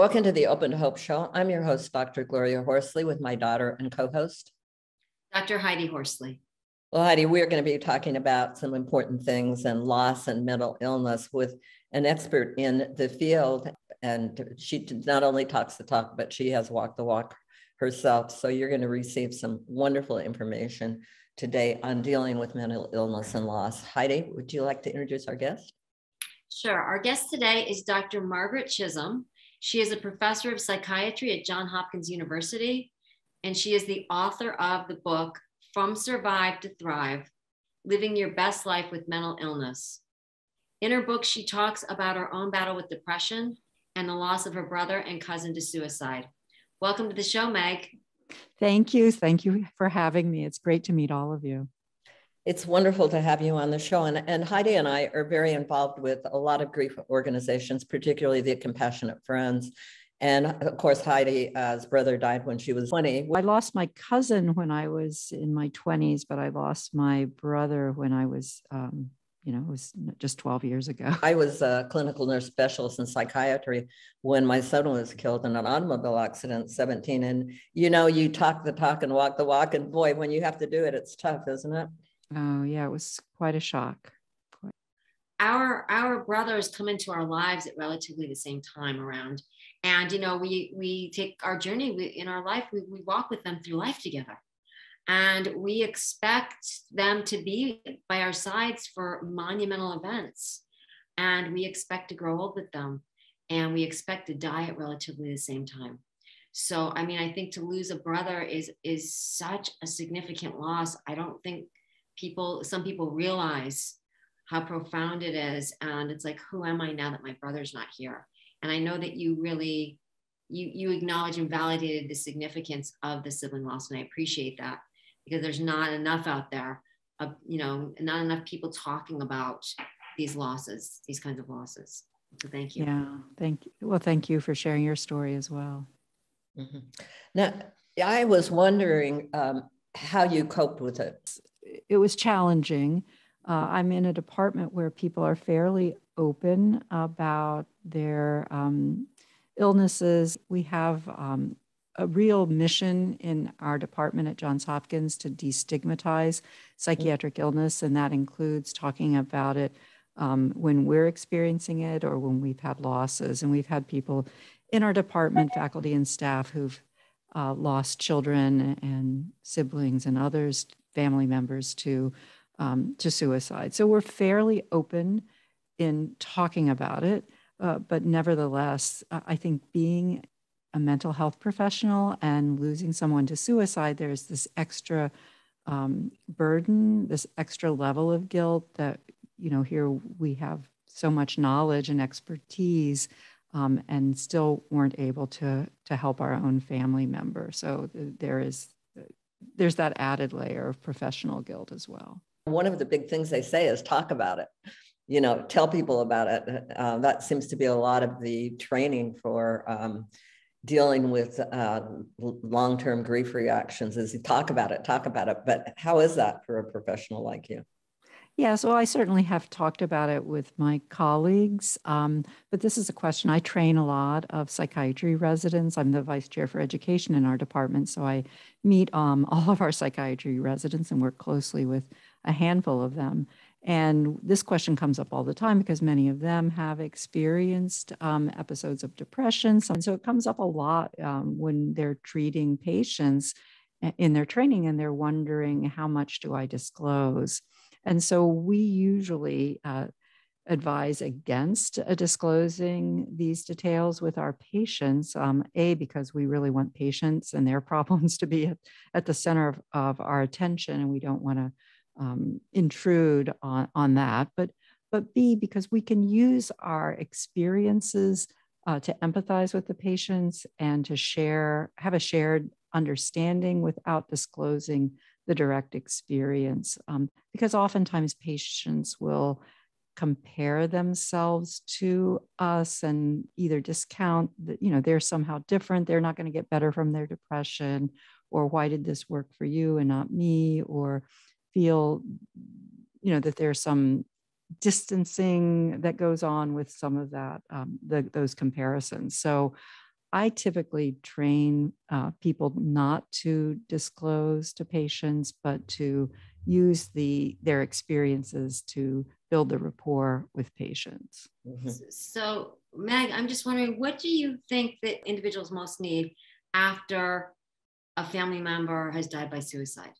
Welcome to the Open to Hope Show. I'm your host, Dr. Gloria Horsley, with my daughter and co host, Dr. Heidi Horsley. Well, Heidi, we're going to be talking about some important things and loss and mental illness with an expert in the field. And she not only talks the talk, but she has walked the walk herself. So you're going to receive some wonderful information today on dealing with mental illness and loss. Heidi, would you like to introduce our guest? Sure. Our guest today is Dr. Margaret Chisolm. She is a professor of psychiatry at Johns Hopkins University, and she is the author of the book From Survive to Thrive Living Your Best Life with Mental Illness. In her book, she talks about her own battle with depression and the loss of her brother and cousin to suicide. Welcome to the show, Meg. Thank you. Thank you for having me. It's great to meet all of you. It's wonderful to have you on the show. And, and Heidi and I are very involved with a lot of grief organizations, particularly the Compassionate Friends. And of course, Heidi's brother died when she was 20. I lost my cousin when I was in my 20s, but I lost my brother when I was um, you know, it was just 12 years ago. I was a clinical nurse specialist in psychiatry when my son was killed in an automobile accident, 17. And, you know, you talk the talk and walk the walk. And boy, when you have to do it, it's tough, isn't it? Oh, yeah, it was quite a shock. Our, our brothers come into our lives at relatively the same time around. And, you know, we, we take our journey we, in our life, we, we walk with them through life together and we expect them to be by our sides for monumental events. And we expect to grow old with them. And we expect to die at relatively the same time. So, I mean, I think to lose a brother is is such a significant loss. I don't think people, some people realize how profound it is. And it's like, who am I now that my brother's not here? And I know that you really you you acknowledge and validated the significance of the sibling loss, and I appreciate that because there's not enough out there, of, you know, not enough people talking about these losses, these kinds of losses. So thank you. Yeah, thank you. Well, thank you for sharing your story as well. Mm-hmm. Now, I was wondering um, how you coped with it. It was challenging. Uh, I'm in a department where people are fairly open about their um, illnesses. We have um, a real mission in our department at Johns Hopkins to destigmatize psychiatric illness, and that includes talking about it um, when we're experiencing it or when we've had losses. And we've had people in our department, faculty and staff, who've uh, lost children and siblings and others, family members to um, to suicide. So we're fairly open in talking about it. Uh, but nevertheless, I think being a mental health professional and losing someone to suicide, there's this extra um, burden, this extra level of guilt that, you know, here we have so much knowledge and expertise um, and still weren't able to, to help our own family member. So there is, there's that added layer of professional guilt as well. One of the big things they say is talk about it you know tell people about it. Uh, that seems to be a lot of the training for um, dealing with uh, long-term grief reactions is talk about it talk about it. But how is that for a professional like you yeah, so I certainly have talked about it with my colleagues, um, but this is a question. I train a lot of psychiatry residents. I'm the vice chair for education in our department, so I meet um, all of our psychiatry residents and work closely with a handful of them. And this question comes up all the time because many of them have experienced um, episodes of depression. And so it comes up a lot um, when they're treating patients in their training and they're wondering, how much do I disclose? And so we usually uh, advise against uh, disclosing these details with our patients. Um, a, because we really want patients and their problems to be at, at the center of, of our attention, and we don't want to um, intrude on, on that, but, but B, because we can use our experiences uh, to empathize with the patients and to share, have a shared understanding without disclosing the direct experience. Um, because oftentimes patients will compare themselves to us and either discount that, you know, they're somehow different, they're not going to get better from their depression, or why did this work for you and not me, or feel, you know, that there's some distancing that goes on with some of that, um, the, those comparisons. So I typically train uh, people not to disclose to patients, but to use the their experiences to build the rapport with patients. Mm-hmm. So, Meg, I'm just wondering, what do you think that individuals most need after a family member has died by suicide?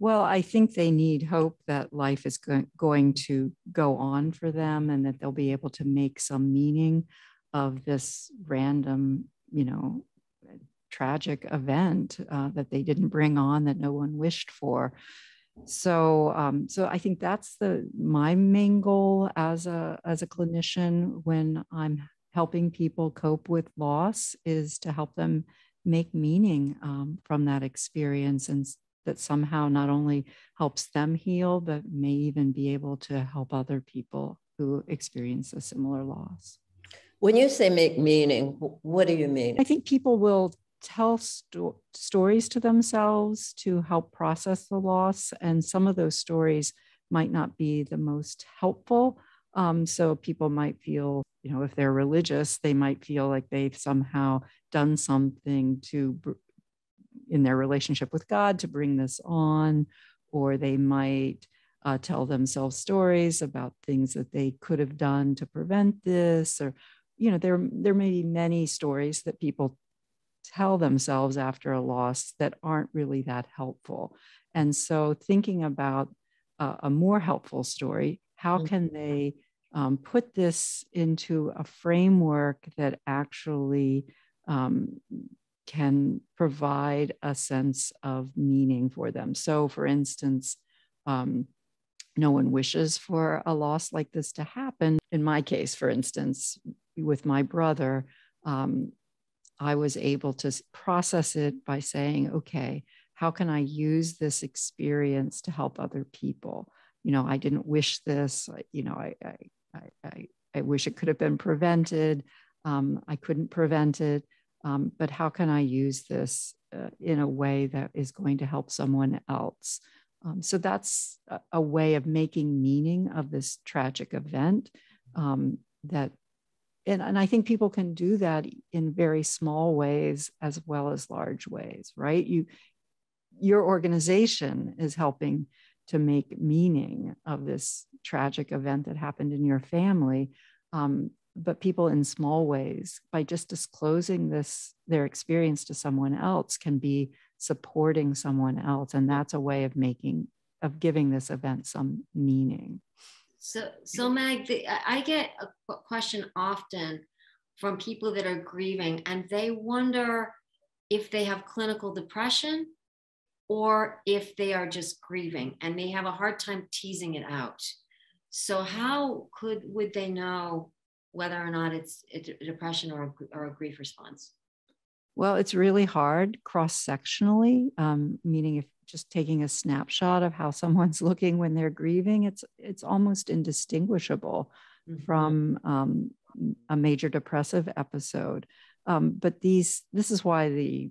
Well, I think they need hope that life is go- going to go on for them and that they'll be able to make some meaning of this random, you know, tragic event uh, that they didn't bring on that no one wished for. So, um, so I think that's the my main goal as a as a clinician when I'm helping people cope with loss is to help them make meaning um, from that experience and that somehow not only helps them heal but may even be able to help other people who experience a similar loss. When you say make meaning, what do you mean? I think people will tell sto- stories to themselves to help process the loss. And some of those stories might not be the most helpful. Um, so people might feel, you know, if they're religious, they might feel like they've somehow done something to, in their relationship with God, to bring this on, or they might uh, tell themselves stories about things that they could have done to prevent this, or you know there there may be many stories that people tell themselves after a loss that aren't really that helpful and so thinking about uh, a more helpful story how mm-hmm. can they um, put this into a framework that actually um, can provide a sense of meaning for them so for instance um, no one wishes for a loss like this to happen. In my case, for instance, with my brother, um, I was able to process it by saying, okay, how can I use this experience to help other people? You know, I didn't wish this, you know, I, I, I, I wish it could have been prevented. Um, I couldn't prevent it. Um, but how can I use this uh, in a way that is going to help someone else? Um, so that's a, a, way of making meaning of this tragic event um, that and, and I think people can do that in very small ways as well as large ways, right? You, your organization is helping to make meaning of this tragic event that happened in your family. Um, but people in small ways, by just disclosing this, their experience to someone else, can be supporting someone else. And that's a way of making, of giving this event some meaning. So, so Meg, the, I get a question often from people that are grieving, and they wonder if they have clinical depression or if they are just grieving, and they have a hard time teasing it out. So, how could would they know whether or not it's a depression or a, or a grief response? Well, it's really hard cross sectionally, um, meaning if just taking a snapshot of how someone's looking when they're grieving, it's it's almost indistinguishable mm-hmm. from um, a major depressive episode. Um, but these this is why the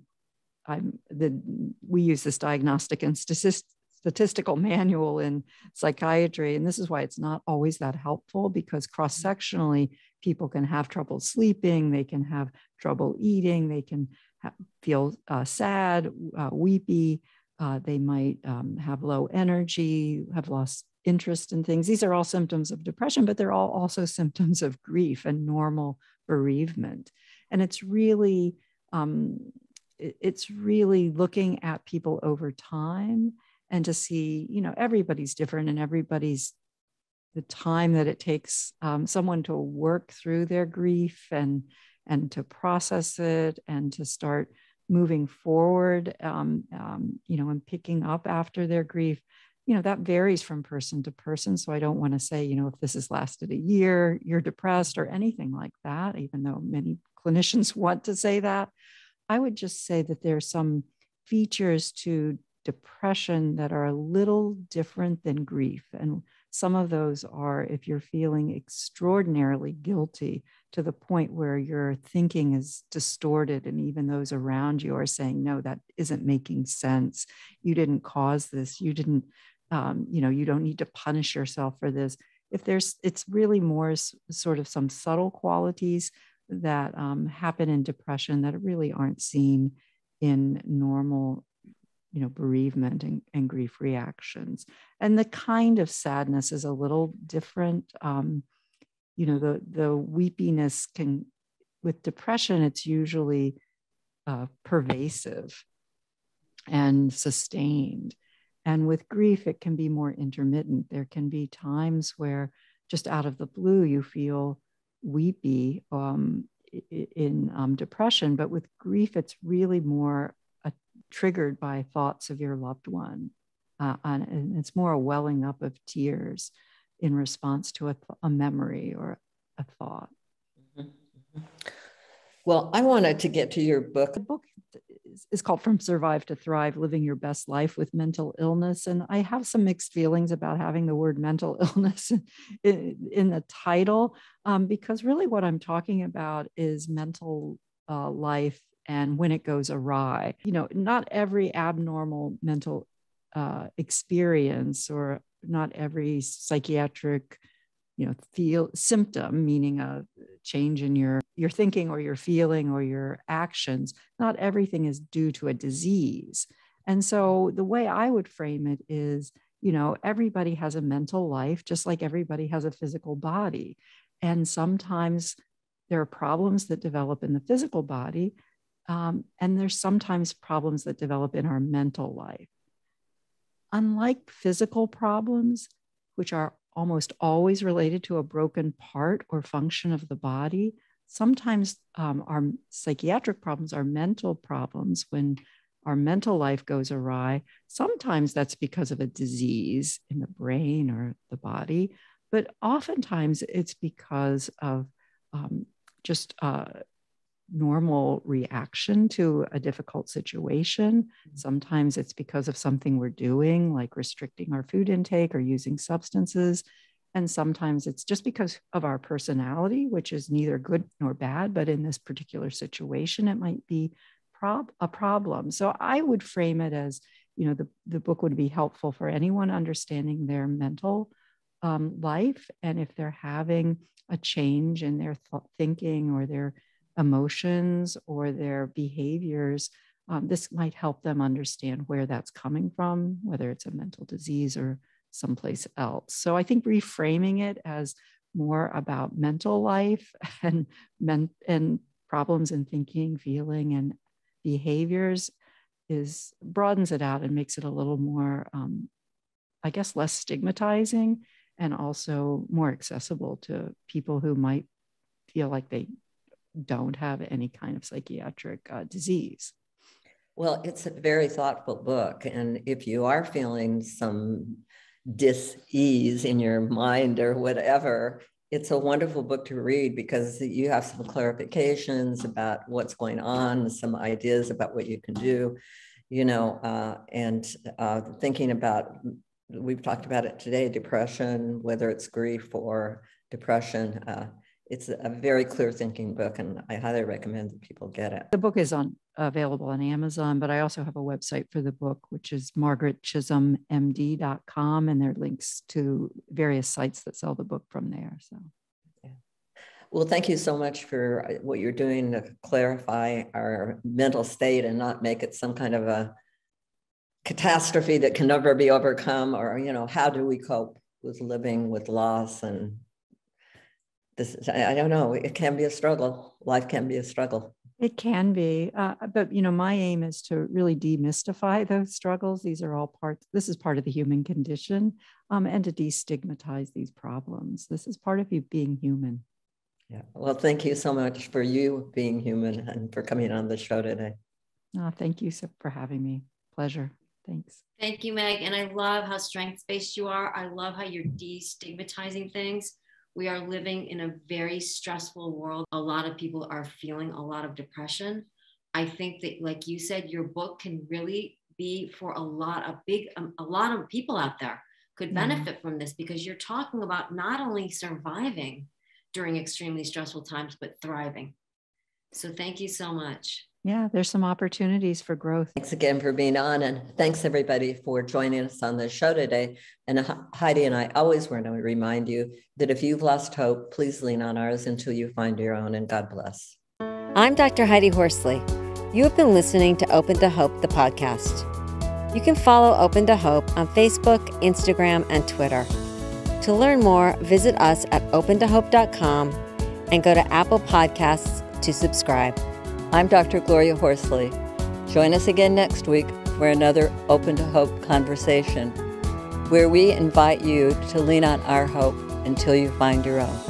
I'm the we use this diagnostic and statistical manual in psychiatry, and this is why it's not always that helpful because cross sectionally people can have trouble sleeping, they can have trouble eating, they can ha- feel uh, sad, uh, weepy. Uh, they might um, have low energy, have lost interest in things. These are all symptoms of depression, but they're all also symptoms of grief and normal bereavement. And it's really, um, it's really looking at people over time and to see, you know, everybody's different and everybody's the time that it takes um, someone to work through their grief and and to process it and to start moving forward, um, um, you know, and picking up after their grief, you know, that varies from person to person. So I don't want to say, you know, if this has lasted a year, you're depressed or anything like that, even though many clinicians want to say that. I would just say that there are some features to depression that are a little different than grief. And some of those are if you're feeling extraordinarily guilty to the point where your thinking is distorted, and even those around you are saying, No, that isn't making sense. You didn't cause this. You didn't, um, you know, you don't need to punish yourself for this. If there's, it's really more sort of some subtle qualities that um, happen in depression that really aren't seen in normal you know bereavement and, and grief reactions. And the kind of sadness is a little different um, you know the the weepiness can with depression it's usually uh, pervasive and sustained. And with grief it can be more intermittent. There can be times where just out of the blue you feel weepy um, in um, depression. But with grief it's really more triggered by thoughts of your loved one. Uh, and it's more a welling up of tears in response to a, a memory or a thought. Mm-hmm. mm-hmm. Well, I wanted to get to your book. The book is called From Survive to Thrive Living Your Best Life with Mental Illness. And I have some mixed feelings about having the word mental illness in, in the title, um, because really what I'm talking about is mental uh, life and when it goes awry. You know, not every abnormal mental uh, experience or not every psychiatric you know feel symptom meaning a change in your your thinking or your feeling or your actions not everything is due to a disease and so the way i would frame it is you know everybody has a mental life just like everybody has a physical body and sometimes there are problems that develop in the physical body um, and there's sometimes problems that develop in our mental life. Unlike physical problems, which are almost always related to a broken part or function of the body, sometimes um, our psychiatric problems are mental problems when our mental life goes awry. Sometimes that's because of a disease in the brain or the body, but oftentimes it's because of um, just uh, normal reaction to a difficult situation. Mm-hmm. Sometimes it's because of something we're doing, like restricting our food intake or using substances. And sometimes it's just because of our personality, which is neither good nor bad, but in this particular situation, it might be prob- a problem. So I would frame it as, you know, the, the book would be helpful for anyone understanding their mental um, life. And if they're having a change in their th- thinking or their emotions or their behaviors, um, this might help them understand where that's coming from, whether it's a mental disease or someplace else. So I think reframing it as more about mental life and men- and problems in thinking, feeling, and behaviors is broadens it out and makes it a little more, um, I guess, less stigmatizing and also more accessible to people who might feel like they don't have any kind of psychiatric uh, disease. Well, it's a very thoughtful book. And if you are feeling some dis-ease in your mind or whatever, it's a wonderful book to read because you have some clarifications about what's going on, some ideas about what you can do, you know, uh, and uh, thinking about, we've talked about it today, depression, whether it's grief or depression. Uh, it's a very clear thinking book and I highly recommend that people get it. The book is on available on Amazon, but I also have a website for the book, which is margaretchisolmmd.com, and there are links to various sites that sell the book from there. So yeah. well, thank you so much for uh, what you're doing to clarify our mental state and not make it some kind of a catastrophe that can never be overcome, or you know, how do we cope with living with loss and this I don't know. It can be a struggle. Life can be a struggle. It can be, uh, but you know, my aim is to really demystify those struggles. These are all parts. This is part of the human condition, um, and to destigmatize these problems. This is part of you being human. Yeah. Well, thank you so much for you being human and for coming on the show today. Oh, thank you so for having me. Pleasure. Thanks. Thank you, Meg. And I love how strength based you are. I love how you're destigmatizing things we are living in a very stressful world. A lot of people are feeling a lot of depression. I think that, like you said, your book can really be for a lot of big, um, a lot of people out there could benefit yeah. from this because you're talking about not only surviving during extremely stressful times, but thriving. So thank you so much. Yeah, there's some opportunities for growth. Thanks again for being on. And thanks everybody for joining us on the show today. And Heidi and I always want to remind you that if you've lost hope, please lean on ours until you find your own. And God bless. I'm Dr. Heidi Horsley. You have been listening to Open to Hope, the podcast. You can follow Open to Hope on Facebook, Instagram, and Twitter. To learn more, visit us at opentohope.com and go to Apple Podcasts to subscribe. I'm Dr. Gloria Horsley. Join us again next week for another Open to Hope conversation, where we invite you to lean on our hope until you find your own.